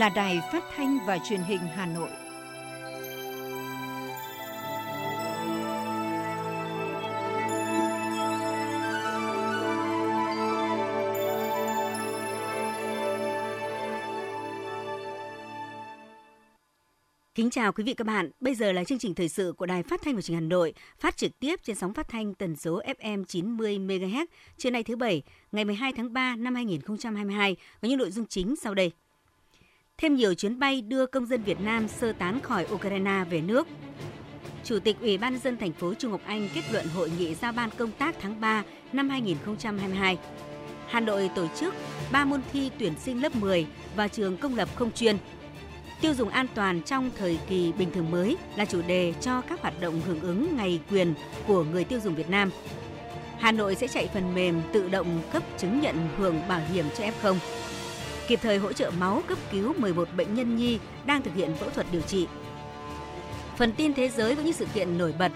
là Đài Phát thanh và Truyền hình Hà Nội. Kính chào quý vị các bạn. Bây giờ là chương trình thời sự của Đài Phát thanh và Truyền hình Hà Nội, phát trực tiếp trên sóng phát thanh tần số FM 90 MHz trưa nay thứ bảy, ngày 12 tháng 3 năm 2022 có những nội dung chính sau đây. Thêm nhiều chuyến bay đưa công dân Việt Nam sơ tán khỏi Ukraine về nước. Chủ tịch Ủy ban dân thành phố Trung Ngọc Anh kết luận hội nghị giao ban công tác tháng 3 năm 2022. Hà Nội tổ chức 3 môn thi tuyển sinh lớp 10 và trường công lập không chuyên Tiêu dùng an toàn trong thời kỳ bình thường mới là chủ đề cho các hoạt động hưởng ứng ngày quyền của người tiêu dùng Việt Nam. Hà Nội sẽ chạy phần mềm tự động cấp chứng nhận hưởng bảo hiểm cho F0. Kịp thời hỗ trợ máu cấp cứu 11 bệnh nhân nhi đang thực hiện phẫu thuật điều trị. Phần tin thế giới với những sự kiện nổi bật.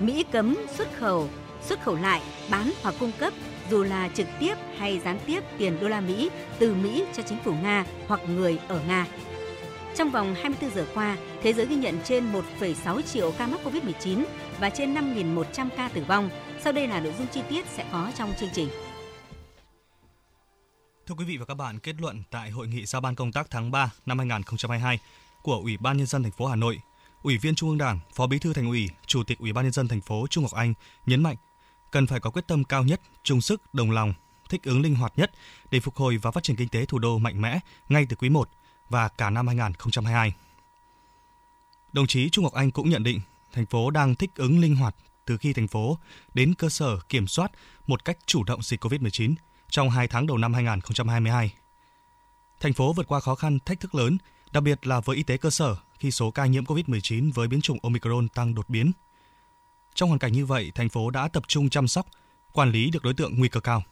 Mỹ cấm xuất khẩu, xuất khẩu lại, bán hoặc cung cấp dù là trực tiếp hay gián tiếp tiền đô la Mỹ từ Mỹ cho chính phủ Nga hoặc người ở Nga. Trong vòng 24 giờ qua, thế giới ghi nhận trên 1,6 triệu ca mắc COVID-19 và trên 5.100 ca tử vong. Sau đây là nội dung chi tiết sẽ có trong chương trình. Thưa quý vị và các bạn, kết luận tại hội nghị giao ban công tác tháng 3 năm 2022 của Ủy ban nhân dân thành phố Hà Nội, Ủy viên Trung ương Đảng, Phó Bí thư Thành ủy, Chủ tịch Ủy ban nhân dân thành phố Trung Ngọc Anh nhấn mạnh cần phải có quyết tâm cao nhất, chung sức, đồng lòng, thích ứng linh hoạt nhất để phục hồi và phát triển kinh tế thủ đô mạnh mẽ ngay từ quý 1 và cả năm 2022. Đồng chí Trung Ngọc Anh cũng nhận định thành phố đang thích ứng linh hoạt từ khi thành phố đến cơ sở kiểm soát một cách chủ động dịch COVID-19 trong 2 tháng đầu năm 2022. Thành phố vượt qua khó khăn, thách thức lớn, đặc biệt là với y tế cơ sở khi số ca nhiễm COVID-19 với biến chủng Omicron tăng đột biến. Trong hoàn cảnh như vậy, thành phố đã tập trung chăm sóc, quản lý được đối tượng nguy cơ cao.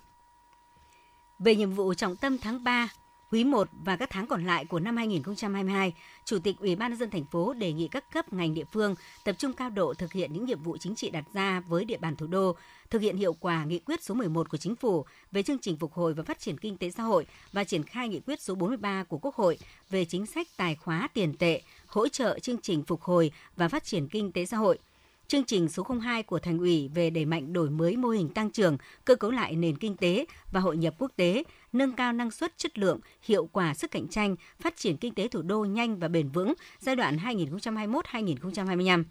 Về nhiệm vụ trọng tâm tháng 3, Quý 1 và các tháng còn lại của năm 2022, Chủ tịch Ủy ban nhân dân thành phố đề nghị các cấp ngành địa phương tập trung cao độ thực hiện những nhiệm vụ chính trị đặt ra với địa bàn thủ đô, thực hiện hiệu quả nghị quyết số 11 của chính phủ về chương trình phục hồi và phát triển kinh tế xã hội và triển khai nghị quyết số 43 của Quốc hội về chính sách tài khóa tiền tệ, hỗ trợ chương trình phục hồi và phát triển kinh tế xã hội – chương trình số 02 của Thành ủy về đẩy mạnh đổi mới mô hình tăng trưởng, cơ cấu lại nền kinh tế và hội nhập quốc tế, nâng cao năng suất chất lượng, hiệu quả sức cạnh tranh, phát triển kinh tế thủ đô nhanh và bền vững giai đoạn 2021-2025.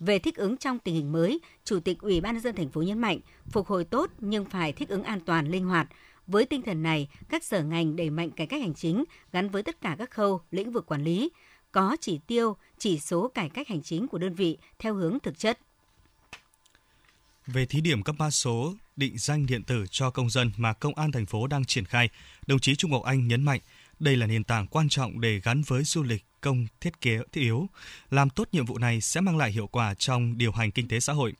Về thích ứng trong tình hình mới, Chủ tịch Ủy ban nhân dân thành phố nhấn mạnh, phục hồi tốt nhưng phải thích ứng an toàn, linh hoạt. Với tinh thần này, các sở ngành đẩy mạnh cải cách hành chính gắn với tất cả các khâu, lĩnh vực quản lý, có chỉ tiêu, chỉ số cải cách hành chính của đơn vị theo hướng thực chất. Về thí điểm cấp mã số định danh điện tử cho công dân mà công an thành phố đang triển khai, đồng chí Trung Ngọc Anh nhấn mạnh đây là nền tảng quan trọng để gắn với du lịch công thiết kế thiết yếu. Làm tốt nhiệm vụ này sẽ mang lại hiệu quả trong điều hành kinh tế xã hội.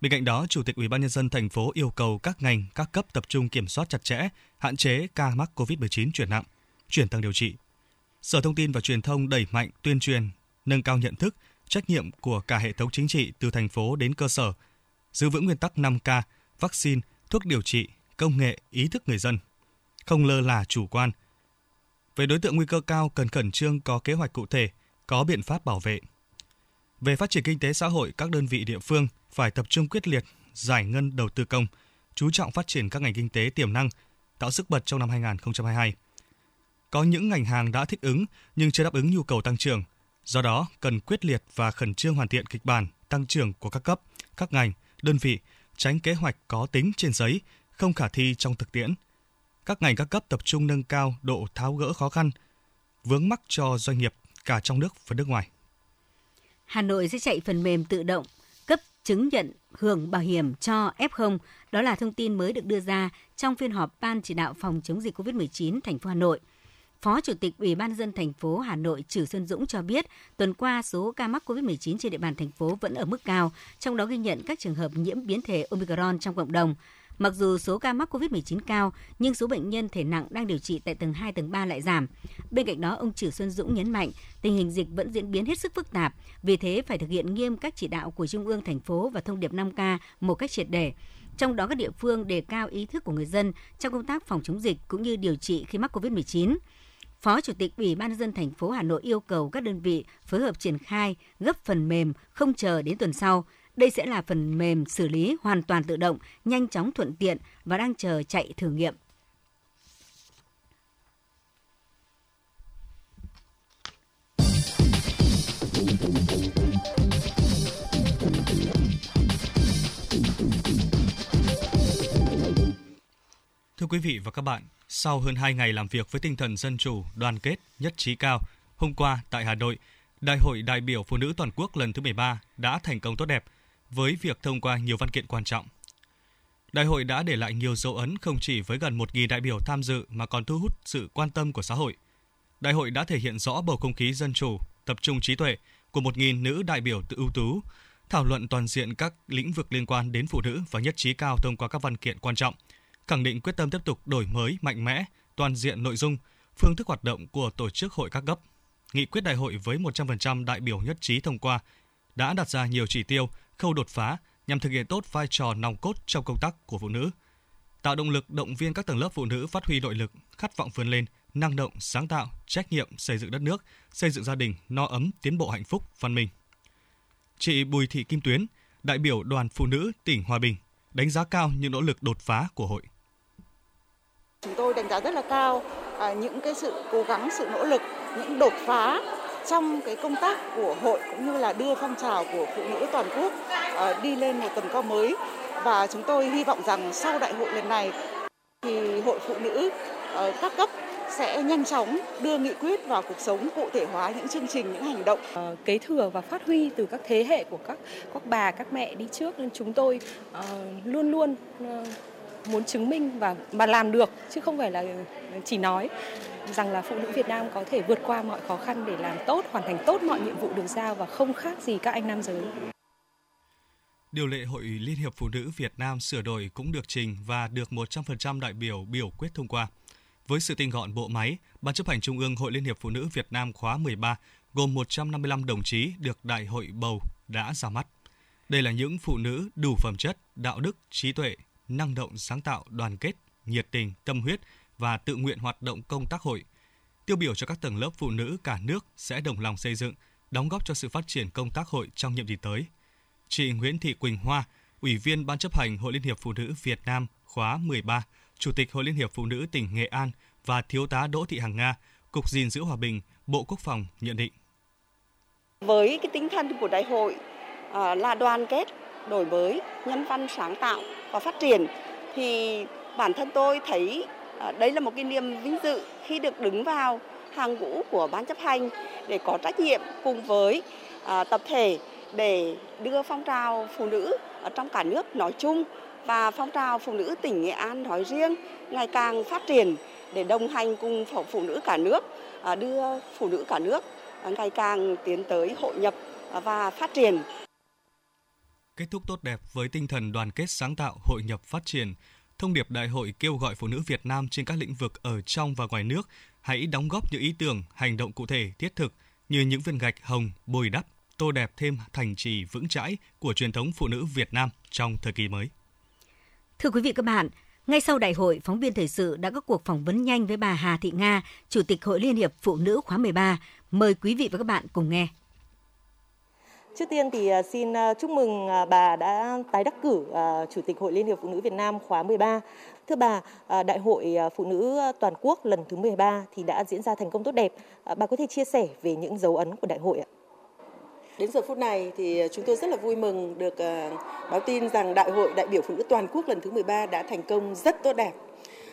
Bên cạnh đó, Chủ tịch Ủy ban nhân dân thành phố yêu cầu các ngành, các cấp tập trung kiểm soát chặt chẽ, hạn chế ca mắc COVID-19 chuyển nặng, chuyển tầng điều trị, Sở Thông tin và Truyền thông đẩy mạnh tuyên truyền, nâng cao nhận thức, trách nhiệm của cả hệ thống chính trị từ thành phố đến cơ sở, giữ vững nguyên tắc 5K, vaccine, thuốc điều trị, công nghệ, ý thức người dân, không lơ là chủ quan. Về đối tượng nguy cơ cao cần khẩn trương có kế hoạch cụ thể, có biện pháp bảo vệ. Về phát triển kinh tế xã hội, các đơn vị địa phương phải tập trung quyết liệt giải ngân đầu tư công, chú trọng phát triển các ngành kinh tế tiềm năng, tạo sức bật trong năm 2022 có những ngành hàng đã thích ứng nhưng chưa đáp ứng nhu cầu tăng trưởng. Do đó, cần quyết liệt và khẩn trương hoàn thiện kịch bản tăng trưởng của các cấp, các ngành, đơn vị, tránh kế hoạch có tính trên giấy, không khả thi trong thực tiễn. Các ngành các cấp tập trung nâng cao độ tháo gỡ khó khăn, vướng mắc cho doanh nghiệp cả trong nước và nước ngoài. Hà Nội sẽ chạy phần mềm tự động cấp chứng nhận hưởng bảo hiểm cho F0. Đó là thông tin mới được đưa ra trong phiên họp Ban chỉ đạo phòng chống dịch COVID-19 thành phố Hà Nội – Phó Chủ tịch Ủy ban dân thành phố Hà Nội Trử Xuân Dũng cho biết, tuần qua số ca mắc COVID-19 trên địa bàn thành phố vẫn ở mức cao, trong đó ghi nhận các trường hợp nhiễm biến thể Omicron trong cộng đồng. Mặc dù số ca mắc COVID-19 cao, nhưng số bệnh nhân thể nặng đang điều trị tại tầng 2, tầng 3 lại giảm. Bên cạnh đó, ông Trử Xuân Dũng nhấn mạnh tình hình dịch vẫn diễn biến hết sức phức tạp, vì thế phải thực hiện nghiêm các chỉ đạo của Trung ương thành phố và thông điệp 5K một cách triệt để. Trong đó các địa phương đề cao ý thức của người dân trong công tác phòng chống dịch cũng như điều trị khi mắc COVID-19. Phó Chủ tịch Ủy ban nhân dân thành phố Hà Nội yêu cầu các đơn vị phối hợp triển khai gấp phần mềm không chờ đến tuần sau. Đây sẽ là phần mềm xử lý hoàn toàn tự động, nhanh chóng thuận tiện và đang chờ chạy thử nghiệm. Thưa quý vị và các bạn, sau hơn 2 ngày làm việc với tinh thần dân chủ, đoàn kết, nhất trí cao, hôm qua tại Hà Nội, Đại hội đại biểu Phụ nữ toàn quốc lần thứ 13 đã thành công tốt đẹp với việc thông qua nhiều văn kiện quan trọng. Đại hội đã để lại nhiều dấu ấn không chỉ với gần 1.000 đại biểu tham dự mà còn thu hút sự quan tâm của xã hội. Đại hội đã thể hiện rõ bầu không khí dân chủ, tập trung trí tuệ của 1.000 nữ đại biểu tự ưu tú, thảo luận toàn diện các lĩnh vực liên quan đến phụ nữ và nhất trí cao thông qua các văn kiện quan trọng – khẳng định quyết tâm tiếp tục đổi mới mạnh mẽ, toàn diện nội dung, phương thức hoạt động của tổ chức hội các cấp. Nghị quyết đại hội với 100% đại biểu nhất trí thông qua đã đặt ra nhiều chỉ tiêu, khâu đột phá nhằm thực hiện tốt vai trò nòng cốt trong công tác của phụ nữ, tạo động lực động viên các tầng lớp phụ nữ phát huy nội lực, khát vọng vươn lên, năng động, sáng tạo, trách nhiệm xây dựng đất nước, xây dựng gia đình no ấm, tiến bộ hạnh phúc, văn minh. Chị Bùi Thị Kim Tuyến, đại biểu Đoàn Phụ nữ tỉnh Hòa Bình, đánh giá cao những nỗ lực đột phá của hội. Chúng tôi đánh giá rất là cao à, những cái sự cố gắng, sự nỗ lực, những đột phá trong cái công tác của hội cũng như là đưa phong trào của phụ nữ toàn quốc à, đi lên một tầm cao mới. Và chúng tôi hy vọng rằng sau đại hội lần này thì hội phụ nữ ờ, các cấp sẽ nhanh chóng đưa nghị quyết vào cuộc sống cụ thể hóa những chương trình những hành động. Ờ, kế thừa và phát huy từ các thế hệ của các các bà các mẹ đi trước. Nên chúng tôi uh, luôn luôn uh, muốn chứng minh và mà làm được chứ không phải là chỉ nói rằng là phụ nữ Việt Nam có thể vượt qua mọi khó khăn để làm tốt, hoàn thành tốt mọi nhiệm vụ được giao và không khác gì các anh nam giới. Điều lệ Hội Liên hiệp Phụ nữ Việt Nam sửa đổi cũng được trình và được 100% đại biểu biểu quyết thông qua. Với sự tinh gọn bộ máy, Ban chấp hành Trung ương Hội Liên hiệp Phụ nữ Việt Nam khóa 13 gồm 155 đồng chí được đại hội bầu đã ra mắt. Đây là những phụ nữ đủ phẩm chất, đạo đức, trí tuệ, năng động sáng tạo, đoàn kết, nhiệt tình, tâm huyết và tự nguyện hoạt động công tác hội. Tiêu biểu cho các tầng lớp phụ nữ cả nước sẽ đồng lòng xây dựng, đóng góp cho sự phát triển công tác hội trong nhiệm kỳ tới. Chị Nguyễn Thị Quỳnh Hoa, Ủy viên Ban chấp hành Hội Liên hiệp Phụ nữ Việt Nam khóa 13, Chủ tịch Hội Liên hiệp Phụ nữ tỉnh Nghệ An và Thiếu tá Đỗ Thị Hằng Nga, Cục gìn giữ hòa bình, Bộ Quốc phòng nhận định. Với cái tinh thần của đại hội à, là đoàn kết, đổi mới, nhân văn sáng tạo và phát triển, thì bản thân tôi thấy à, đấy là một cái niềm vinh dự khi được đứng vào hàng ngũ của ban chấp hành để có trách nhiệm cùng với à, tập thể để đưa phong trào phụ nữ ở trong cả nước nói chung và phong trào phụ nữ tỉnh Nghệ An nói riêng ngày càng phát triển để đồng hành cùng phụ nữ cả nước à, đưa phụ nữ cả nước ngày càng tiến tới hội nhập và phát triển. Kết thúc tốt đẹp với tinh thần đoàn kết sáng tạo, hội nhập phát triển, thông điệp đại hội kêu gọi phụ nữ Việt Nam trên các lĩnh vực ở trong và ngoài nước hãy đóng góp những ý tưởng, hành động cụ thể, thiết thực như những viên gạch hồng bồi đắp, tô đẹp thêm thành trì vững chãi của truyền thống phụ nữ Việt Nam trong thời kỳ mới. Thưa quý vị các bạn, ngay sau đại hội, phóng viên thời sự đã có cuộc phỏng vấn nhanh với bà Hà Thị Nga, Chủ tịch Hội Liên hiệp Phụ nữ khóa 13. Mời quý vị và các bạn cùng nghe. Trước tiên thì à, xin à, chúc mừng à, bà đã tái đắc cử Chủ tịch Hội Liên hiệp Phụ nữ Việt Nam khóa 13. Thưa bà, Đại hội Phụ nữ Toàn quốc lần thứ 13 thì đã diễn ra thành công tốt đẹp. Bà có thể chia sẻ về những dấu ấn của đại hội ạ? Đến giờ phút này thì chúng tôi rất là vui mừng được báo tin rằng Đại hội đại biểu phụ nữ toàn quốc lần thứ 13 đã thành công rất tốt đẹp.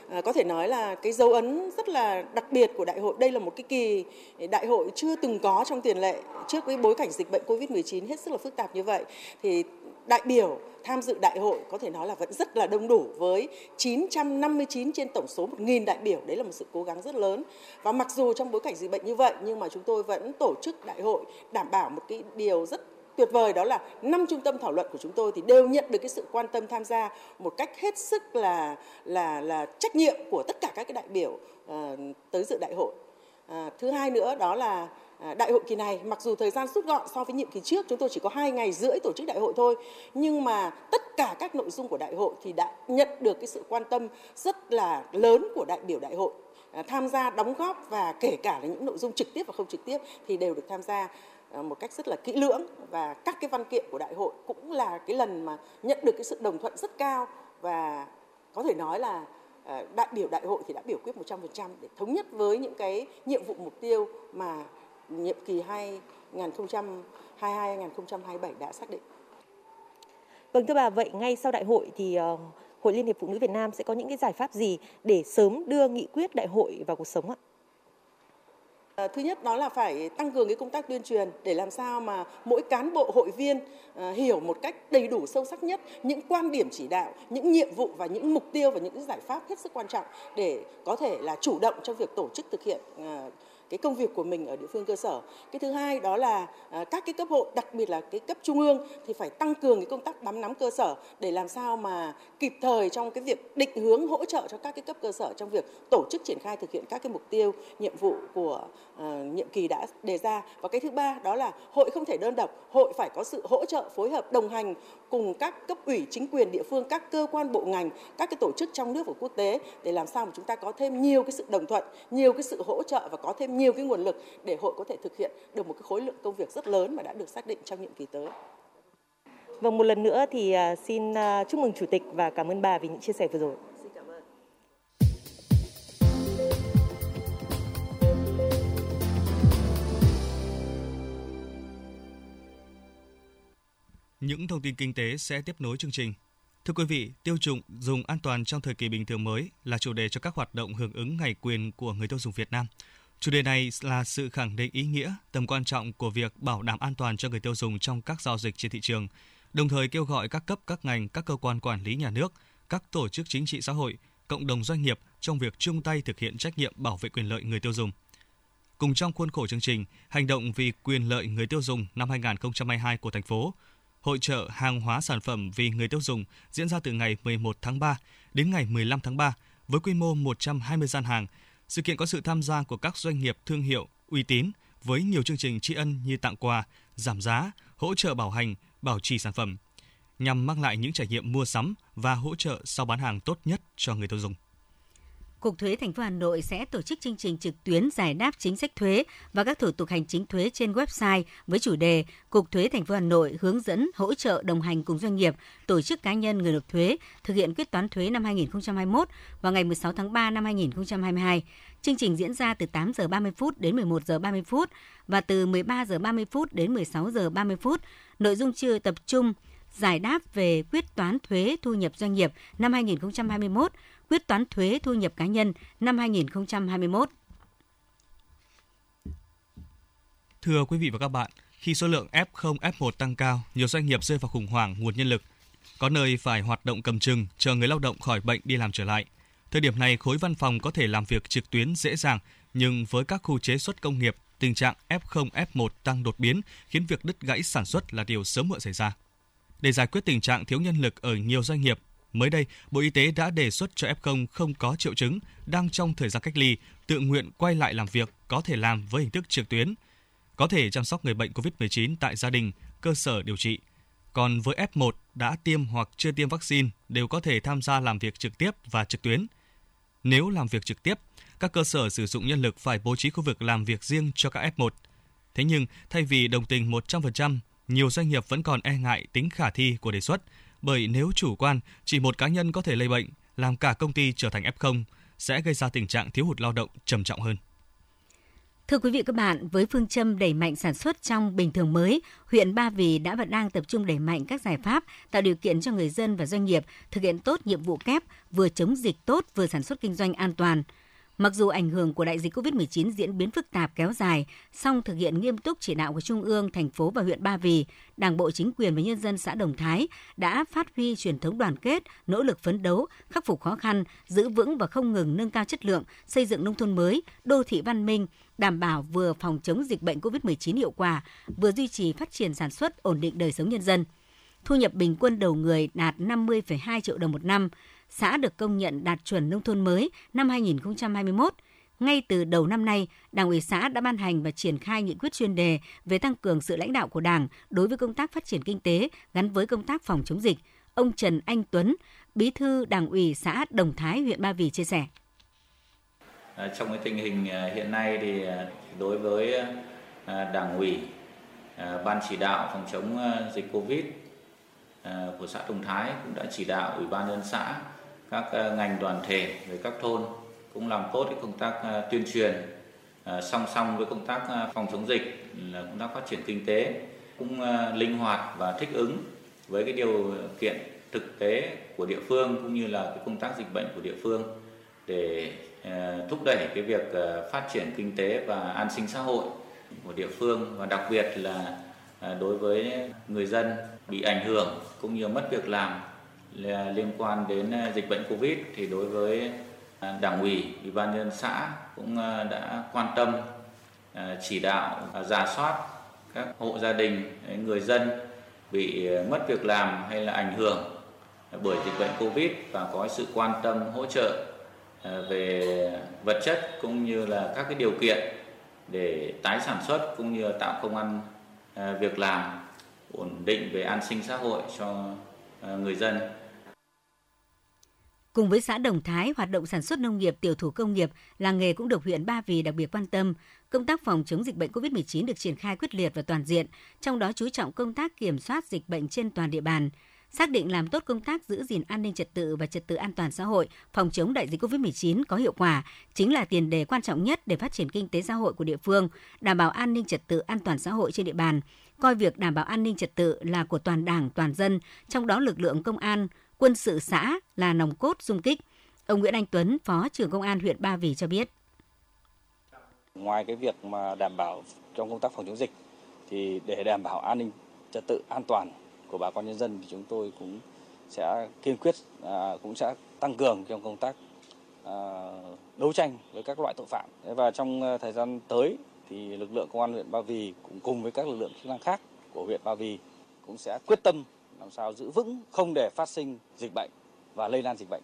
À, có thể nói là cái dấu ấn rất là đặc biệt của đại hội đây là một cái kỳ đại hội chưa từng có trong tiền lệ trước cái bối cảnh dịch bệnh Covid-19 hết sức là phức tạp như vậy thì đại biểu tham dự đại hội có thể nói là vẫn rất là đông đủ với 959 trên tổng số 1.000 đại biểu. Đấy là một sự cố gắng rất lớn. Và mặc dù trong bối cảnh dịch bệnh như vậy nhưng mà chúng tôi vẫn tổ chức đại hội đảm bảo một cái điều rất tuyệt vời đó là năm trung tâm thảo luận của chúng tôi thì đều nhận được cái sự quan tâm tham gia một cách hết sức là là là trách nhiệm của tất cả các cái đại biểu uh, tới dự đại hội. À, thứ hai nữa đó là À, đại hội kỳ này mặc dù thời gian rút gọn so với nhiệm kỳ trước chúng tôi chỉ có hai ngày rưỡi tổ chức đại hội thôi nhưng mà tất cả các nội dung của đại hội thì đã nhận được cái sự quan tâm rất là lớn của đại biểu đại hội à, tham gia đóng góp và kể cả là những nội dung trực tiếp và không trực tiếp thì đều được tham gia À, một cách rất là kỹ lưỡng và các cái văn kiện của đại hội cũng là cái lần mà nhận được cái sự đồng thuận rất cao và có thể nói là à, đại biểu đại hội thì đã biểu quyết 100% để thống nhất với những cái nhiệm vụ mục tiêu mà nhiệm kỳ 2022-2027 đã xác định. Vâng thưa bà, vậy ngay sau đại hội thì ờ, Hội Liên hiệp Phụ nữ Việt Nam sẽ có những cái giải pháp gì để sớm đưa nghị quyết đại hội vào cuộc sống ạ? Ờ, thứ nhất đó là phải tăng cường cái công tác tuyên truyền để làm sao mà mỗi cán bộ hội viên ờ, hiểu một cách đầy đủ sâu sắc nhất những quan điểm chỉ đạo, những nhiệm vụ và những mục tiêu và những giải pháp hết sức quan trọng để có thể là chủ động trong việc tổ chức thực hiện ờ, cái công việc của mình ở địa phương cơ sở. Cái thứ hai đó là à, các cái cấp hội, đặc biệt là cái cấp trung ương thì phải tăng cường cái công tác bám nắm cơ sở để làm sao mà kịp thời trong cái việc định hướng hỗ trợ cho các cái cấp cơ sở trong việc tổ chức triển khai thực hiện các cái mục tiêu, nhiệm vụ của uh, nhiệm kỳ đã đề ra. Và cái thứ ba đó là hội không thể đơn độc, hội phải có sự hỗ trợ phối hợp đồng hành cùng các cấp ủy chính quyền địa phương, các cơ quan bộ ngành, các cái tổ chức trong nước và quốc tế để làm sao mà chúng ta có thêm nhiều cái sự đồng thuận, nhiều cái sự hỗ trợ và có thêm nhiều cái nguồn lực để hội có thể thực hiện được một cái khối lượng công việc rất lớn mà đã được xác định trong nhiệm kỳ tới. Vâng, một lần nữa thì à, xin à, chúc mừng Chủ tịch và cảm ơn bà vì những chia sẻ vừa rồi. Những thông tin kinh tế sẽ tiếp nối chương trình. Thưa quý vị, tiêu dùng dùng an toàn trong thời kỳ bình thường mới là chủ đề cho các hoạt động hưởng ứng ngày quyền của người tiêu dùng Việt Nam. Chủ đề này là sự khẳng định ý nghĩa, tầm quan trọng của việc bảo đảm an toàn cho người tiêu dùng trong các giao dịch trên thị trường, đồng thời kêu gọi các cấp, các ngành, các cơ quan quản lý nhà nước, các tổ chức chính trị xã hội, cộng đồng doanh nghiệp trong việc chung tay thực hiện trách nhiệm bảo vệ quyền lợi người tiêu dùng. Cùng trong khuôn khổ chương trình Hành động vì quyền lợi người tiêu dùng năm 2022 của thành phố, Hội trợ hàng hóa sản phẩm vì người tiêu dùng diễn ra từ ngày 11 tháng 3 đến ngày 15 tháng 3 với quy mô 120 gian hàng. Sự kiện có sự tham gia của các doanh nghiệp thương hiệu uy tín với nhiều chương trình tri ân như tặng quà, giảm giá, hỗ trợ bảo hành, bảo trì sản phẩm nhằm mang lại những trải nghiệm mua sắm và hỗ trợ sau bán hàng tốt nhất cho người tiêu dùng. Cục Thuế thành phố Hà Nội sẽ tổ chức chương trình trực tuyến giải đáp chính sách thuế và các thủ tục hành chính thuế trên website với chủ đề Cục Thuế thành phố Hà Nội hướng dẫn hỗ trợ đồng hành cùng doanh nghiệp, tổ chức cá nhân người nộp thuế thực hiện quyết toán thuế năm 2021 vào ngày 16 tháng 3 năm 2022. Chương trình diễn ra từ 8 giờ 30 phút đến 11 giờ 30 phút và từ 13 giờ 30 phút đến 16 giờ 30 phút. Nội dung chưa tập trung giải đáp về quyết toán thuế thu nhập doanh nghiệp năm 2021 quyết toán thuế thu nhập cá nhân năm 2021. Thưa quý vị và các bạn, khi số lượng F0, F1 tăng cao, nhiều doanh nghiệp rơi vào khủng hoảng nguồn nhân lực. Có nơi phải hoạt động cầm chừng, chờ người lao động khỏi bệnh đi làm trở lại. Thời điểm này, khối văn phòng có thể làm việc trực tuyến dễ dàng, nhưng với các khu chế xuất công nghiệp, tình trạng F0, F1 tăng đột biến khiến việc đứt gãy sản xuất là điều sớm muộn xảy ra. Để giải quyết tình trạng thiếu nhân lực ở nhiều doanh nghiệp, Mới đây, Bộ Y tế đã đề xuất cho F0 không có triệu chứng, đang trong thời gian cách ly, tự nguyện quay lại làm việc có thể làm với hình thức trực tuyến, có thể chăm sóc người bệnh COVID-19 tại gia đình, cơ sở điều trị. Còn với F1 đã tiêm hoặc chưa tiêm vaccine đều có thể tham gia làm việc trực tiếp và trực tuyến. Nếu làm việc trực tiếp, các cơ sở sử dụng nhân lực phải bố trí khu vực làm việc riêng cho các F1. Thế nhưng, thay vì đồng tình 100%, nhiều doanh nghiệp vẫn còn e ngại tính khả thi của đề xuất – bởi nếu chủ quan, chỉ một cá nhân có thể lây bệnh, làm cả công ty trở thành F0 sẽ gây ra tình trạng thiếu hụt lao động trầm trọng hơn. Thưa quý vị các bạn, với phương châm đẩy mạnh sản xuất trong bình thường mới, huyện Ba Vì đã và đang tập trung đẩy mạnh các giải pháp tạo điều kiện cho người dân và doanh nghiệp thực hiện tốt nhiệm vụ kép, vừa chống dịch tốt vừa sản xuất kinh doanh an toàn – Mặc dù ảnh hưởng của đại dịch COVID-19 diễn biến phức tạp kéo dài, song thực hiện nghiêm túc chỉ đạo của Trung ương, thành phố và huyện Ba Vì, Đảng bộ chính quyền và nhân dân xã Đồng Thái đã phát huy truyền thống đoàn kết, nỗ lực phấn đấu, khắc phục khó khăn, giữ vững và không ngừng nâng cao chất lượng, xây dựng nông thôn mới, đô thị văn minh, đảm bảo vừa phòng chống dịch bệnh COVID-19 hiệu quả, vừa duy trì phát triển sản xuất, ổn định đời sống nhân dân. Thu nhập bình quân đầu người đạt 50,2 triệu đồng một năm, xã được công nhận đạt chuẩn nông thôn mới năm 2021. Ngay từ đầu năm nay, Đảng ủy xã đã ban hành và triển khai nghị quyết chuyên đề về tăng cường sự lãnh đạo của Đảng đối với công tác phát triển kinh tế gắn với công tác phòng chống dịch. Ông Trần Anh Tuấn, Bí thư Đảng ủy xã Đồng Thái, huyện Ba Vì chia sẻ. À, trong cái tình hình à, hiện nay thì à, đối với đảng ủy ban chỉ đạo phòng chống dịch covid của xã Đồng Thái cũng đã chỉ đạo ủy ban nhân xã các ờ, ngành đoàn thể với các thôn cũng làm tốt cái công tác ờ, tuyên truyền ờ, song song với công tác phòng chống dịch, là công tác phát triển kinh tế, cũng linh hoạt và thích ứng với cái điều kiện thực tế của địa phương cũng như là cái công tác dịch bệnh của địa phương để thúc đẩy cái việc phát triển kinh tế và an sinh xã hội của địa phương và đặc biệt là đối với người dân bị ảnh hưởng cũng như mất việc làm liên quan đến à, dịch bệnh Covid thì đối với à, đảng ủy, ủy ban nhân xã cũng à, đã quan tâm chỉ đạo giả soát các hộ gia đình, người dân bị mất việc làm hay là ảnh hưởng bởi dịch bệnh Covid và có sự quan tâm hỗ trợ về vật chất cũng như là các cái điều kiện để tái sản xuất cũng như tạo công an việc làm ổn định về an sinh xã hội cho người dân. Cùng với xã Đồng Thái, hoạt động sản xuất nông nghiệp, tiểu thủ công nghiệp, làng nghề cũng được huyện Ba Vì đặc biệt quan tâm. Công tác phòng chống dịch bệnh COVID-19 được triển khai quyết liệt và toàn diện, trong đó chú trọng công tác kiểm soát dịch bệnh trên toàn địa bàn xác định làm tốt công tác giữ gìn an ninh trật tự và trật tự an toàn xã hội, phòng chống đại dịch COVID-19 có hiệu quả chính là tiền đề quan trọng nhất để phát triển kinh tế xã hội của địa phương, đảm bảo an ninh trật tự an toàn xã hội trên địa bàn, coi việc đảm bảo an ninh trật tự là của toàn Đảng, toàn dân, trong đó lực lượng công an, quân sự xã là nòng cốt xung kích. Ông Nguyễn Anh Tuấn, Phó trưởng Công an huyện Ba Vì cho biết. Ngoài cái việc mà đảm bảo trong công tác phòng chống dịch thì để đảm bảo an ninh trật tự an toàn của bà con nhân dân thì chúng tôi cũng sẽ kiên quyết à, cũng sẽ tăng cường trong công tác à, đấu tranh với các loại tội phạm và trong à, thời gian tới thì lực lượng công an huyện Ba Vì cũng cùng với các lực lượng chức năng khác của huyện Ba Vì cũng sẽ quyết tâm làm sao giữ vững không để phát sinh dịch bệnh và lây lan dịch bệnh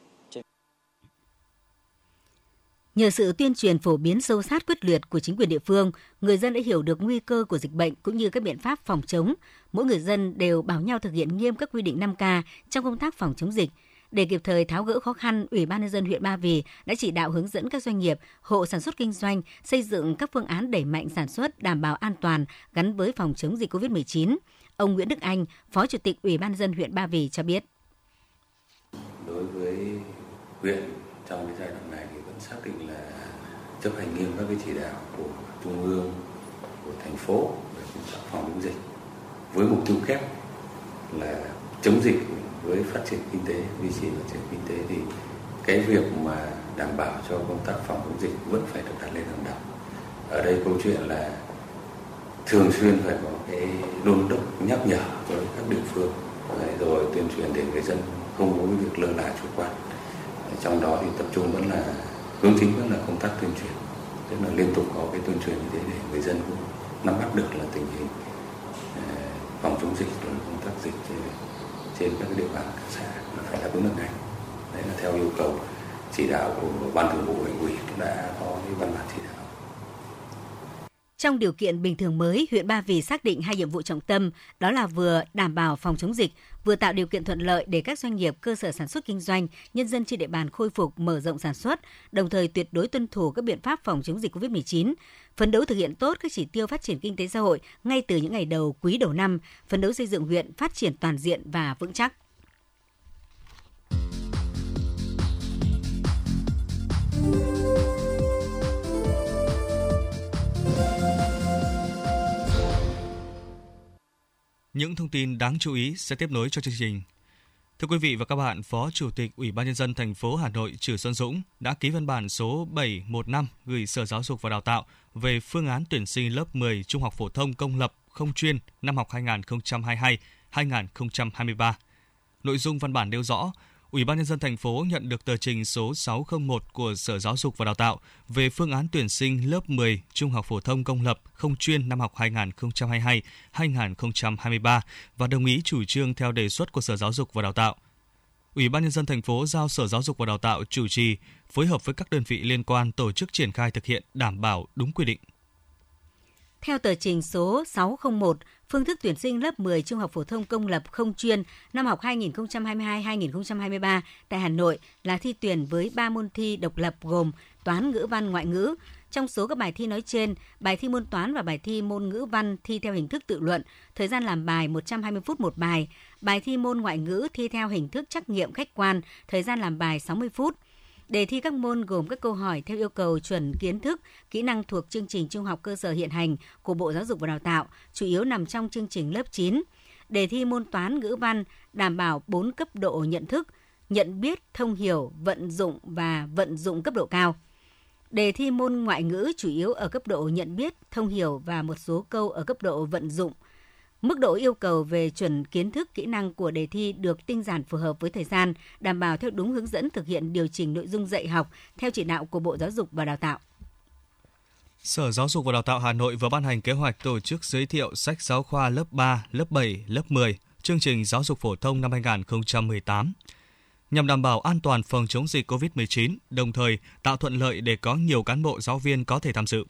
Nhờ sự tuyên truyền phổ biến sâu sát quyết liệt của chính quyền địa phương, người dân đã hiểu được nguy cơ của dịch bệnh cũng như các biện pháp phòng chống. Mỗi người dân đều bảo nhau thực hiện nghiêm các quy định 5K trong công tác phòng chống dịch. Để kịp thời tháo gỡ khó khăn, Ủy ban nhân dân huyện Ba Vì đã chỉ đạo hướng dẫn các doanh nghiệp, hộ sản xuất kinh doanh xây dựng các phương án đẩy mạnh sản xuất đảm bảo an toàn gắn với phòng chống dịch COVID-19. Ông Nguyễn Đức Anh, Phó Chủ tịch Ủy ban nhân dân huyện Ba Vì cho biết. Đối với huyện trong cái giai đoạn này thì vẫn xác định là chấp hành nghiêm các cái chỉ đạo của trung ương của thành phố về công tác phòng chống dịch với mục tiêu kép là chống dịch với phát triển kinh tế, duy trì phát triển kinh tế thì cái việc mà đảm bảo cho công tác phòng chống dịch vẫn phải được đặt lên hàng đầu. Ở đây câu chuyện là thường xuyên phải có cái đôn đốc nhắc nhở với các địa phương. Rồi tuyên truyền để người dân không có việc lơ là chủ quan. Trong đó thì tập trung vẫn là, hướng chính vẫn là công tác tuyên truyền. Tức là liên tục có cái tuyên truyền như thế để người dân cũng nắm bắt được là tình hình ờ, phòng chống dịch rồi công tác dịch trên các địa bàn các xã phải đáp ứng được ngay. Đấy là theo yêu cầu chỉ đạo của ban thường vụ huyện ủy cũng đã có cái văn bản chỉ đạo trong điều kiện bình thường mới, huyện Ba Vì xác định hai nhiệm vụ trọng tâm, đó là vừa đảm bảo phòng chống dịch, vừa tạo điều kiện thuận lợi để các doanh nghiệp, cơ sở sản xuất kinh doanh, nhân dân trên địa bàn khôi phục mở rộng sản xuất, đồng thời tuyệt đối tuân thủ các biện pháp phòng chống dịch COVID-19, phấn đấu thực hiện tốt các chỉ tiêu phát triển kinh tế xã hội ngay từ những ngày đầu quý đầu năm, phấn đấu xây dựng huyện phát triển toàn diện và vững chắc. Những thông tin đáng chú ý sẽ tiếp nối cho chương trình. Thưa quý vị và các bạn, Phó Chủ tịch Ủy ban nhân dân thành phố Hà Nội Trử Xuân Dũng đã ký văn bản số 715 gửi Sở Giáo dục và Đào tạo về phương án tuyển sinh lớp 10 Trung học phổ thông công lập không chuyên năm học 2022-2023. Nội dung văn bản nêu rõ, Ủy ban nhân dân thành phố nhận được tờ trình số 601 của Sở Giáo dục và Đào tạo về phương án tuyển sinh lớp 10 Trung học phổ thông công lập không chuyên năm học 2022-2023 và đồng ý chủ trương theo đề xuất của Sở Giáo dục và Đào tạo. Ủy ban nhân dân thành phố giao Sở Giáo dục và Đào tạo chủ trì, phối hợp với các đơn vị liên quan tổ chức triển khai thực hiện đảm bảo đúng quy định. Theo tờ trình số 601, phương thức tuyển sinh lớp 10 trung học phổ thông công lập không chuyên năm học 2022-2023 tại Hà Nội là thi tuyển với 3 môn thi độc lập gồm toán, ngữ văn, ngoại ngữ. Trong số các bài thi nói trên, bài thi môn toán và bài thi môn ngữ văn thi theo hình thức tự luận, thời gian làm bài 120 phút một bài. Bài thi môn ngoại ngữ thi theo hình thức trắc nghiệm khách quan, thời gian làm bài 60 phút. Đề thi các môn gồm các câu hỏi theo yêu cầu chuẩn kiến thức, kỹ năng thuộc chương trình trung học cơ sở hiện hành của Bộ Giáo dục và Đào tạo, chủ yếu nằm trong chương trình lớp 9. Đề thi môn toán ngữ văn đảm bảo 4 cấp độ nhận thức, nhận biết, thông hiểu, vận dụng và vận dụng cấp độ cao. Đề thi môn ngoại ngữ chủ yếu ở cấp độ nhận biết, thông hiểu và một số câu ở cấp độ vận dụng. Mức độ yêu cầu về chuẩn kiến thức kỹ năng của đề thi được tinh giản phù hợp với thời gian, đảm bảo theo đúng hướng dẫn thực hiện điều chỉnh nội dung dạy học theo chỉ đạo của Bộ Giáo dục và Đào tạo. Sở Giáo dục và Đào tạo Hà Nội vừa ban hành kế hoạch tổ chức giới thiệu sách giáo khoa lớp 3, lớp 7, lớp 10, chương trình giáo dục phổ thông năm 2018 nhằm đảm bảo an toàn phòng chống dịch COVID-19, đồng thời tạo thuận lợi để có nhiều cán bộ giáo viên có thể tham dự.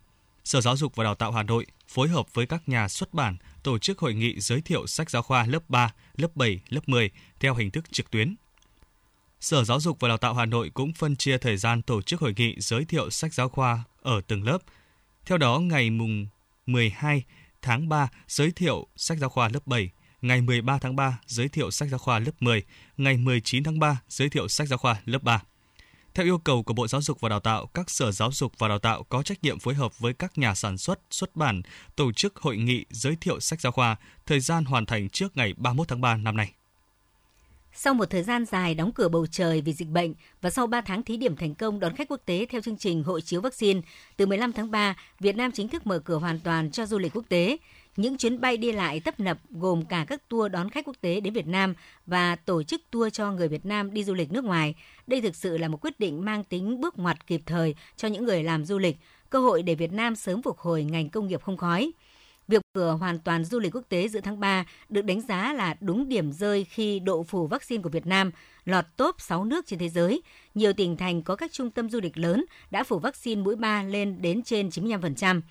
Sở Giáo dục và Đào tạo Hà Nội phối hợp với các nhà xuất bản tổ chức hội nghị giới thiệu sách giáo khoa lớp 3, lớp 7, lớp 10 theo hình thức trực tuyến. Sở Giáo dục và Đào tạo Hà Nội cũng phân chia thời gian tổ chức hội nghị giới thiệu sách giáo khoa ở từng lớp. Theo đó, ngày mùng 12 tháng 3 giới thiệu sách giáo khoa lớp 7, ngày 13 tháng 3 giới thiệu sách giáo khoa lớp 10, ngày 19 tháng 3 giới thiệu sách giáo khoa lớp 3. Theo yêu cầu của Bộ Giáo dục và Đào tạo, các sở giáo dục và đào tạo có trách nhiệm phối hợp với các nhà sản xuất, xuất bản, tổ chức hội nghị giới thiệu sách giáo khoa, thời gian hoàn thành trước ngày 31 tháng 3 năm nay. Sau một thời gian dài đóng cửa bầu trời vì dịch bệnh và sau 3 tháng thí điểm thành công đón khách quốc tế theo chương trình hộ chiếu vaccine, từ 15 tháng 3, Việt Nam chính thức mở cửa hoàn toàn cho du lịch quốc tế. Những chuyến bay đi lại tấp nập gồm cả các tour đón khách quốc tế đến Việt Nam và tổ chức tour cho người Việt Nam đi du lịch nước ngoài. Đây thực sự là một quyết định mang tính bước ngoặt kịp thời cho những người làm du lịch, cơ hội để Việt Nam sớm phục hồi ngành công nghiệp không khói. Việc cửa hoàn toàn du lịch quốc tế giữa tháng 3 được đánh giá là đúng điểm rơi khi độ phủ vaccine của Việt Nam lọt top 6 nước trên thế giới. Nhiều tỉnh thành có các trung tâm du lịch lớn đã phủ vaccine mũi 3 lên đến trên 95%.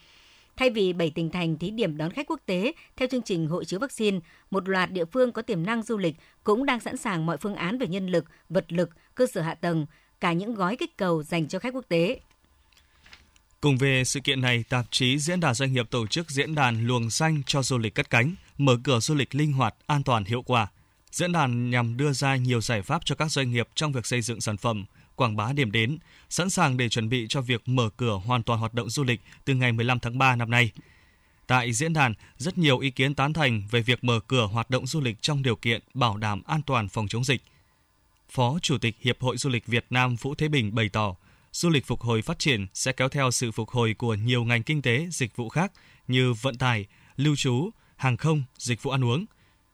Thay vì 7 tỉnh thành thí điểm đón khách quốc tế theo chương trình hộ chiếu vaccine, một loạt địa phương có tiềm năng du lịch cũng đang sẵn sàng mọi phương án về nhân lực, vật lực, cơ sở hạ tầng, cả những gói kích cầu dành cho khách quốc tế. Cùng về sự kiện này, tạp chí Diễn đàn Doanh nghiệp tổ chức diễn đàn Luồng Xanh cho du lịch cất cánh, mở cửa du lịch linh hoạt, an toàn, hiệu quả. Diễn đàn nhằm đưa ra nhiều giải pháp cho các doanh nghiệp trong việc xây dựng sản phẩm, quảng bá điểm đến, sẵn sàng để chuẩn bị cho việc mở cửa hoàn toàn hoạt động du lịch từ ngày 15 tháng 3 năm nay. Tại diễn đàn, rất nhiều ý kiến tán thành về việc mở cửa hoạt động du lịch trong điều kiện bảo đảm an toàn phòng chống dịch. Phó Chủ tịch Hiệp hội Du lịch Việt Nam Vũ Thế Bình bày tỏ, du lịch phục hồi phát triển sẽ kéo theo sự phục hồi của nhiều ngành kinh tế, dịch vụ khác như vận tải, lưu trú, hàng không, dịch vụ ăn uống.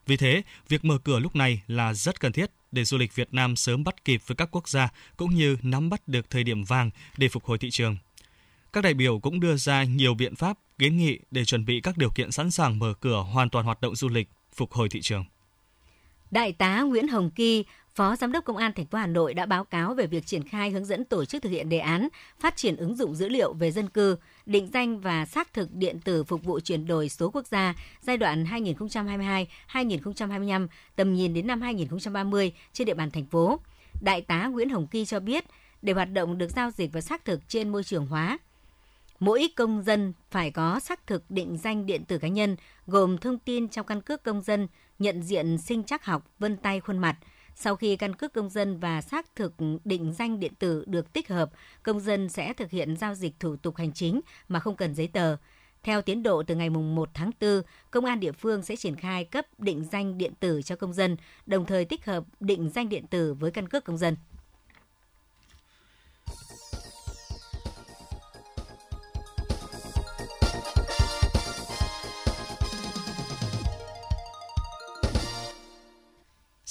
Vì thế, việc mở cửa lúc này là rất cần thiết để du lịch Việt Nam sớm bắt kịp với các quốc gia cũng như nắm bắt được thời điểm vàng để phục hồi thị trường. Các đại biểu cũng đưa ra nhiều biện pháp kiến nghị để chuẩn bị các điều kiện sẵn sàng mở cửa hoàn toàn hoạt động du lịch, phục hồi thị trường. Đại tá Nguyễn Hồng Kỳ, Phó Giám đốc Công an thành phố Hà Nội đã báo cáo về việc triển khai hướng dẫn tổ chức thực hiện đề án phát triển ứng dụng dữ liệu về dân cư, định danh và xác thực điện tử phục vụ chuyển đổi số quốc gia giai đoạn 2022-2025, tầm nhìn đến năm 2030 trên địa bàn thành phố. Đại tá Nguyễn Hồng Kỳ cho biết, để hoạt động được giao dịch và xác thực trên môi trường hóa, mỗi công dân phải có xác thực định danh điện tử cá nhân gồm thông tin trong căn cước công dân, nhận diện sinh trắc học, vân tay khuôn mặt – sau khi căn cước công dân và xác thực định danh điện tử được tích hợp, công dân sẽ thực hiện giao dịch thủ tục hành chính mà không cần giấy tờ. Theo tiến độ từ ngày 1 tháng 4, công an địa phương sẽ triển khai cấp định danh điện tử cho công dân, đồng thời tích hợp định danh điện tử với căn cước công dân.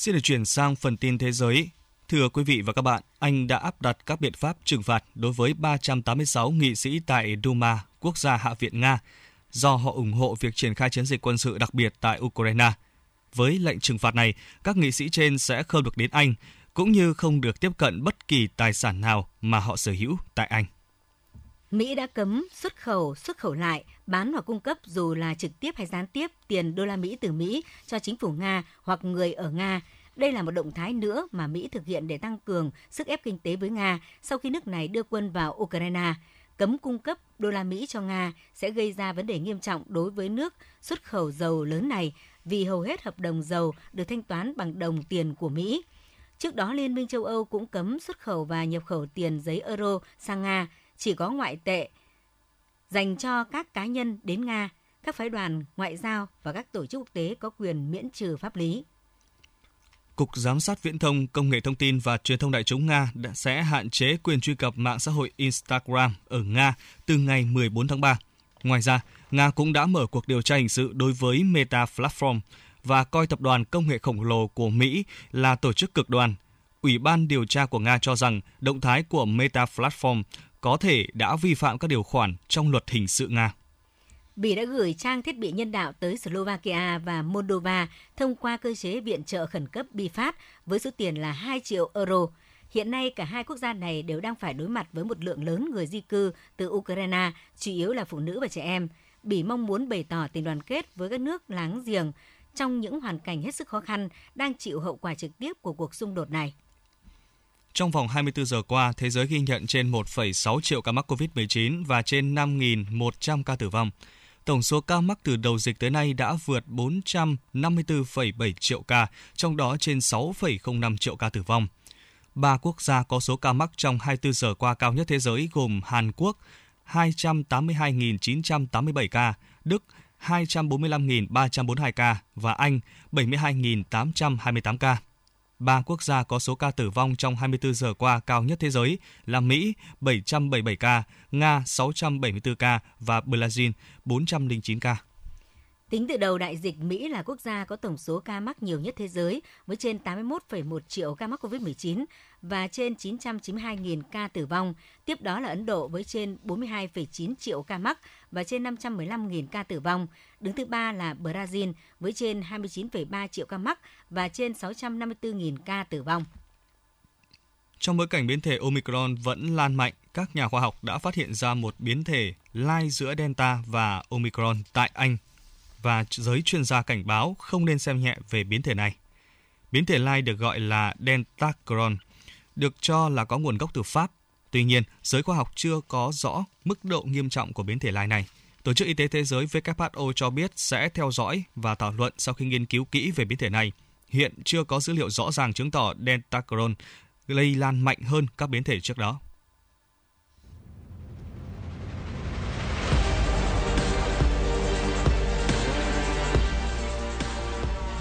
Xin được chuyển sang phần tin thế giới. Thưa quý vị và các bạn, Anh đã áp đặt các biện pháp trừng phạt đối với 386 nghị sĩ tại Duma, quốc gia Hạ viện Nga, do họ ủng hộ việc triển khai chiến dịch quân sự đặc biệt tại Ukraine. Với lệnh trừng phạt này, các nghị sĩ trên sẽ không được đến Anh, cũng như không được tiếp cận bất kỳ tài sản nào mà họ sở hữu tại Anh. Mỹ đã cấm xuất khẩu, xuất khẩu lại, bán hoặc cung cấp dù là trực tiếp hay gián tiếp tiền đô la Mỹ từ Mỹ cho chính phủ Nga hoặc người ở Nga. Đây là một động thái nữa mà Mỹ thực hiện để tăng cường sức ép kinh tế với Nga sau khi nước này đưa quân vào Ukraine. Cấm cung cấp đô la Mỹ cho Nga sẽ gây ra vấn đề nghiêm trọng đối với nước xuất khẩu dầu lớn này vì hầu hết hợp đồng dầu được thanh toán bằng đồng tiền của Mỹ. Trước đó, Liên minh châu Âu cũng cấm xuất khẩu và nhập khẩu tiền giấy euro sang Nga, chỉ có ngoại tệ dành cho các cá nhân đến Nga, các phái đoàn ngoại giao và các tổ chức quốc tế có quyền miễn trừ pháp lý. Cục Giám sát Viễn thông, Công nghệ Thông tin và Truyền thông Đại chúng Nga đã sẽ hạn chế quyền truy cập mạng xã hội Instagram ở Nga từ ngày 14 tháng 3. Ngoài ra, Nga cũng đã mở cuộc điều tra hình sự đối với Meta Platform và coi tập đoàn công nghệ khổng lồ của Mỹ là tổ chức cực đoan. Ủy ban điều tra của Nga cho rằng động thái của Meta Platform có thể đã vi phạm các điều khoản trong luật hình sự Nga. Bỉ đã gửi trang thiết bị nhân đạo tới Slovakia và Moldova thông qua cơ chế viện trợ khẩn cấp BiFAT với số tiền là 2 triệu euro. Hiện nay, cả hai quốc gia này đều đang phải đối mặt với một lượng lớn người di cư từ Ukraine, chủ yếu là phụ nữ và trẻ em. Bỉ mong muốn bày tỏ tình đoàn kết với các nước láng giềng trong những hoàn cảnh hết sức khó khăn đang chịu hậu quả trực tiếp của cuộc xung đột này. Trong vòng 24 giờ qua, thế giới ghi nhận trên 1,6 triệu ca mắc COVID-19 và trên 5.100 ca tử vong. Tổng số ca mắc từ đầu dịch tới nay đã vượt 454,7 triệu ca, trong đó trên 6,05 triệu ca tử vong. Ba quốc gia có số ca mắc trong 24 giờ qua cao nhất thế giới gồm Hàn Quốc 282.987 ca, Đức 245.342 ca và Anh 72.828 ca. Ba quốc gia có số ca tử vong trong 24 giờ qua cao nhất thế giới là Mỹ 777 ca, Nga 674 ca và Brazil 409 ca. Tính từ đầu đại dịch, Mỹ là quốc gia có tổng số ca mắc nhiều nhất thế giới với trên 81,1 triệu ca mắc COVID-19 và trên 992.000 ca tử vong. Tiếp đó là Ấn Độ với trên 42,9 triệu ca mắc và trên 515.000 ca tử vong. Đứng thứ ba là Brazil với trên 29,3 triệu ca mắc và trên 654.000 ca tử vong. Trong bối cảnh biến thể Omicron vẫn lan mạnh, các nhà khoa học đã phát hiện ra một biến thể lai giữa Delta và Omicron tại Anh và giới chuyên gia cảnh báo không nên xem nhẹ về biến thể này. Biến thể lai được gọi là Deltacron, được cho là có nguồn gốc từ Pháp. Tuy nhiên, giới khoa học chưa có rõ mức độ nghiêm trọng của biến thể lai này. Tổ chức Y tế Thế giới WHO cho biết sẽ theo dõi và thảo luận sau khi nghiên cứu kỹ về biến thể này. Hiện chưa có dữ liệu rõ ràng chứng tỏ Deltacron lây lan mạnh hơn các biến thể trước đó.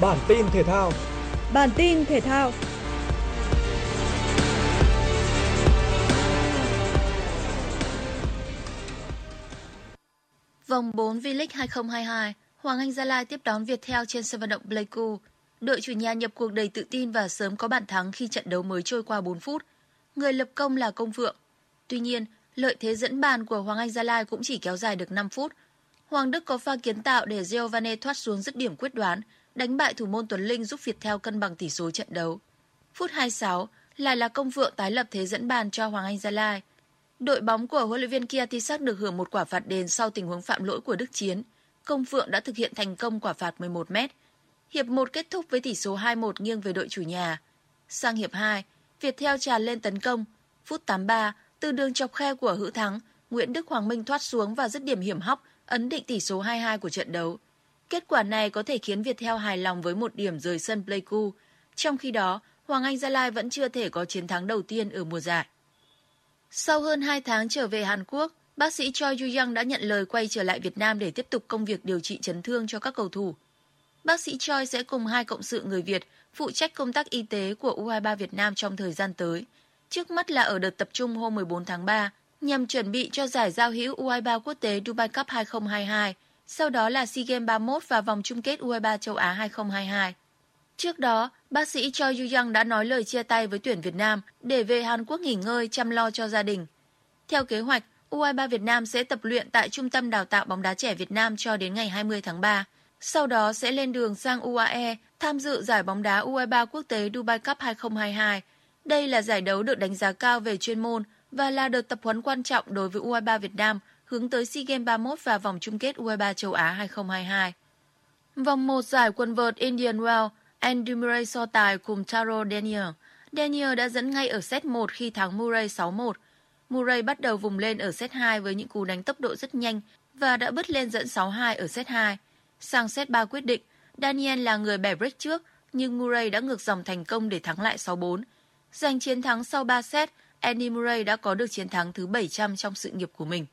Bản tin thể thao. Bản tin thể thao. Vòng 4 V-League 2022, Hoàng Anh Gia Lai tiếp đón Viettel trên sân vận động Pleiku. Đội chủ nhà nhập cuộc đầy tự tin và sớm có bàn thắng khi trận đấu mới trôi qua 4 phút. Người lập công là Công Phượng. Tuy nhiên, lợi thế dẫn bàn của Hoàng Anh Gia Lai cũng chỉ kéo dài được 5 phút. Hoàng Đức có pha kiến tạo để Giovanni thoát xuống dứt điểm quyết đoán, đánh bại thủ môn Tuấn Linh giúp Viettel cân bằng tỷ số trận đấu. Phút 26, lại là Công Vượng tái lập thế dẫn bàn cho Hoàng Anh Gia Lai. Đội bóng của huấn luyện viên Kiatisak được hưởng một quả phạt đền sau tình huống phạm lỗi của Đức Chiến. Công Phượng đã thực hiện thành công quả phạt 11 m. Hiệp 1 kết thúc với tỷ số 2-1 nghiêng về đội chủ nhà. Sang hiệp 2, Viettel tràn lên tấn công. Phút 83, từ đường chọc khe của Hữu Thắng, Nguyễn Đức Hoàng Minh thoát xuống và dứt điểm hiểm hóc, ấn định tỷ số 2-2 của trận đấu. Kết quả này có thể khiến Viettel hài lòng với một điểm rời sân Pleiku. Trong khi đó, Hoàng Anh Gia Lai vẫn chưa thể có chiến thắng đầu tiên ở mùa giải. Sau hơn 2 tháng trở về Hàn Quốc, bác sĩ Choi Yu-young đã nhận lời quay trở lại Việt Nam để tiếp tục công việc điều trị chấn thương cho các cầu thủ. Bác sĩ Choi sẽ cùng hai cộng sự người Việt phụ trách công tác y tế của U23 Việt Nam trong thời gian tới. Trước mắt là ở đợt tập trung hôm 14 tháng 3, nhằm chuẩn bị cho giải giao hữu U23 quốc tế Dubai Cup 2022, sau đó là SEA Games 31 và vòng chung kết U23 châu Á 2022. Trước đó, bác sĩ Choi Yu-young đã nói lời chia tay với tuyển Việt Nam để về Hàn Quốc nghỉ ngơi chăm lo cho gia đình. Theo kế hoạch, U23 Việt Nam sẽ tập luyện tại Trung tâm Đào tạo bóng đá trẻ Việt Nam cho đến ngày 20 tháng 3. Sau đó sẽ lên đường sang UAE tham dự giải bóng đá U23 quốc tế Dubai Cup 2022. Đây là giải đấu được đánh giá cao về chuyên môn và là đợt tập huấn quan trọng đối với U23 Việt Nam hướng tới SEA Games 31 và vòng chung kết U23 châu Á 2022. Vòng 1 giải quần vợt Indian Wells, Andy Murray so tài cùng Taro Daniel. Daniel đã dẫn ngay ở set 1 khi thắng Murray 6-1. Murray bắt đầu vùng lên ở set 2 với những cú đánh tốc độ rất nhanh và đã bứt lên dẫn 6-2 ở set 2. Sang set 3 quyết định, Daniel là người bẻ break trước, nhưng Murray đã ngược dòng thành công để thắng lại 6-4. Giành chiến thắng sau 3 set, Andy Murray đã có được chiến thắng thứ 700 trong sự nghiệp của mình.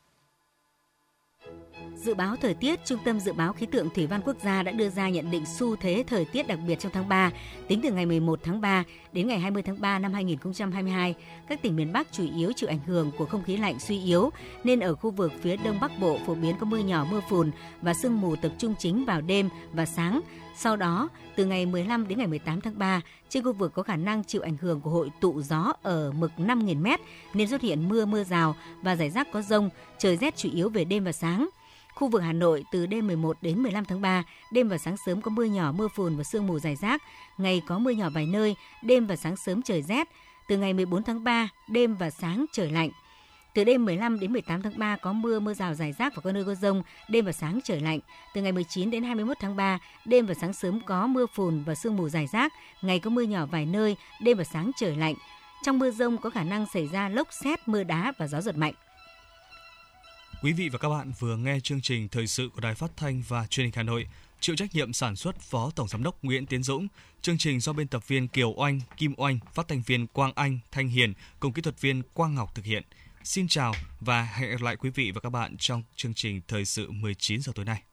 Dự báo thời tiết, Trung tâm Dự báo Khí tượng Thủy văn Quốc gia đã đưa ra nhận định xu thế thời tiết đặc biệt trong tháng 3, tính từ ngày 11 tháng 3 đến ngày 20 tháng 3 năm 2022. Các tỉnh miền Bắc chủ yếu chịu ảnh hưởng của không khí lạnh suy yếu, nên ở khu vực phía Đông Bắc Bộ phổ biến có mưa nhỏ, mưa phùn và sương mù tập trung chính vào đêm và sáng. Sau đó, từ ngày 15 đến ngày 18 tháng 3, trên khu vực có khả năng chịu ảnh hưởng của hội tụ gió ở mực 5.000 m nên xuất hiện mưa mưa rào và rải rác có rông, trời rét chủ yếu về đêm và sáng. Khu vực Hà Nội từ đêm 11 đến 15 tháng 3, đêm và sáng sớm có mưa nhỏ, mưa phùn và sương mù rải rác, ngày có mưa nhỏ vài nơi, đêm và sáng sớm trời rét. Từ ngày 14 tháng 3, đêm và sáng trời lạnh. Từ đêm 15 đến 18 tháng 3 có mưa, mưa rào rải rác và có nơi có rông, đêm và sáng trời lạnh. Từ ngày 19 đến 21 tháng 3, đêm và sáng sớm có mưa phùn và sương mù rải rác, ngày có mưa nhỏ vài nơi, đêm và sáng trời lạnh. Trong mưa rông có khả năng xảy ra lốc xét, mưa đá và gió giật mạnh. Quý vị và các bạn vừa nghe chương trình thời sự của Đài Phát thanh và Truyền hình Hà Nội. Chịu trách nhiệm sản xuất Phó Tổng giám đốc Nguyễn Tiến Dũng. Chương trình do biên tập viên Kiều Oanh, Kim Oanh, phát thanh viên Quang Anh, Thanh Hiền cùng kỹ thuật viên Quang Ngọc thực hiện. Xin chào và hẹn gặp lại quý vị và các bạn trong chương trình thời sự 19 giờ tối nay.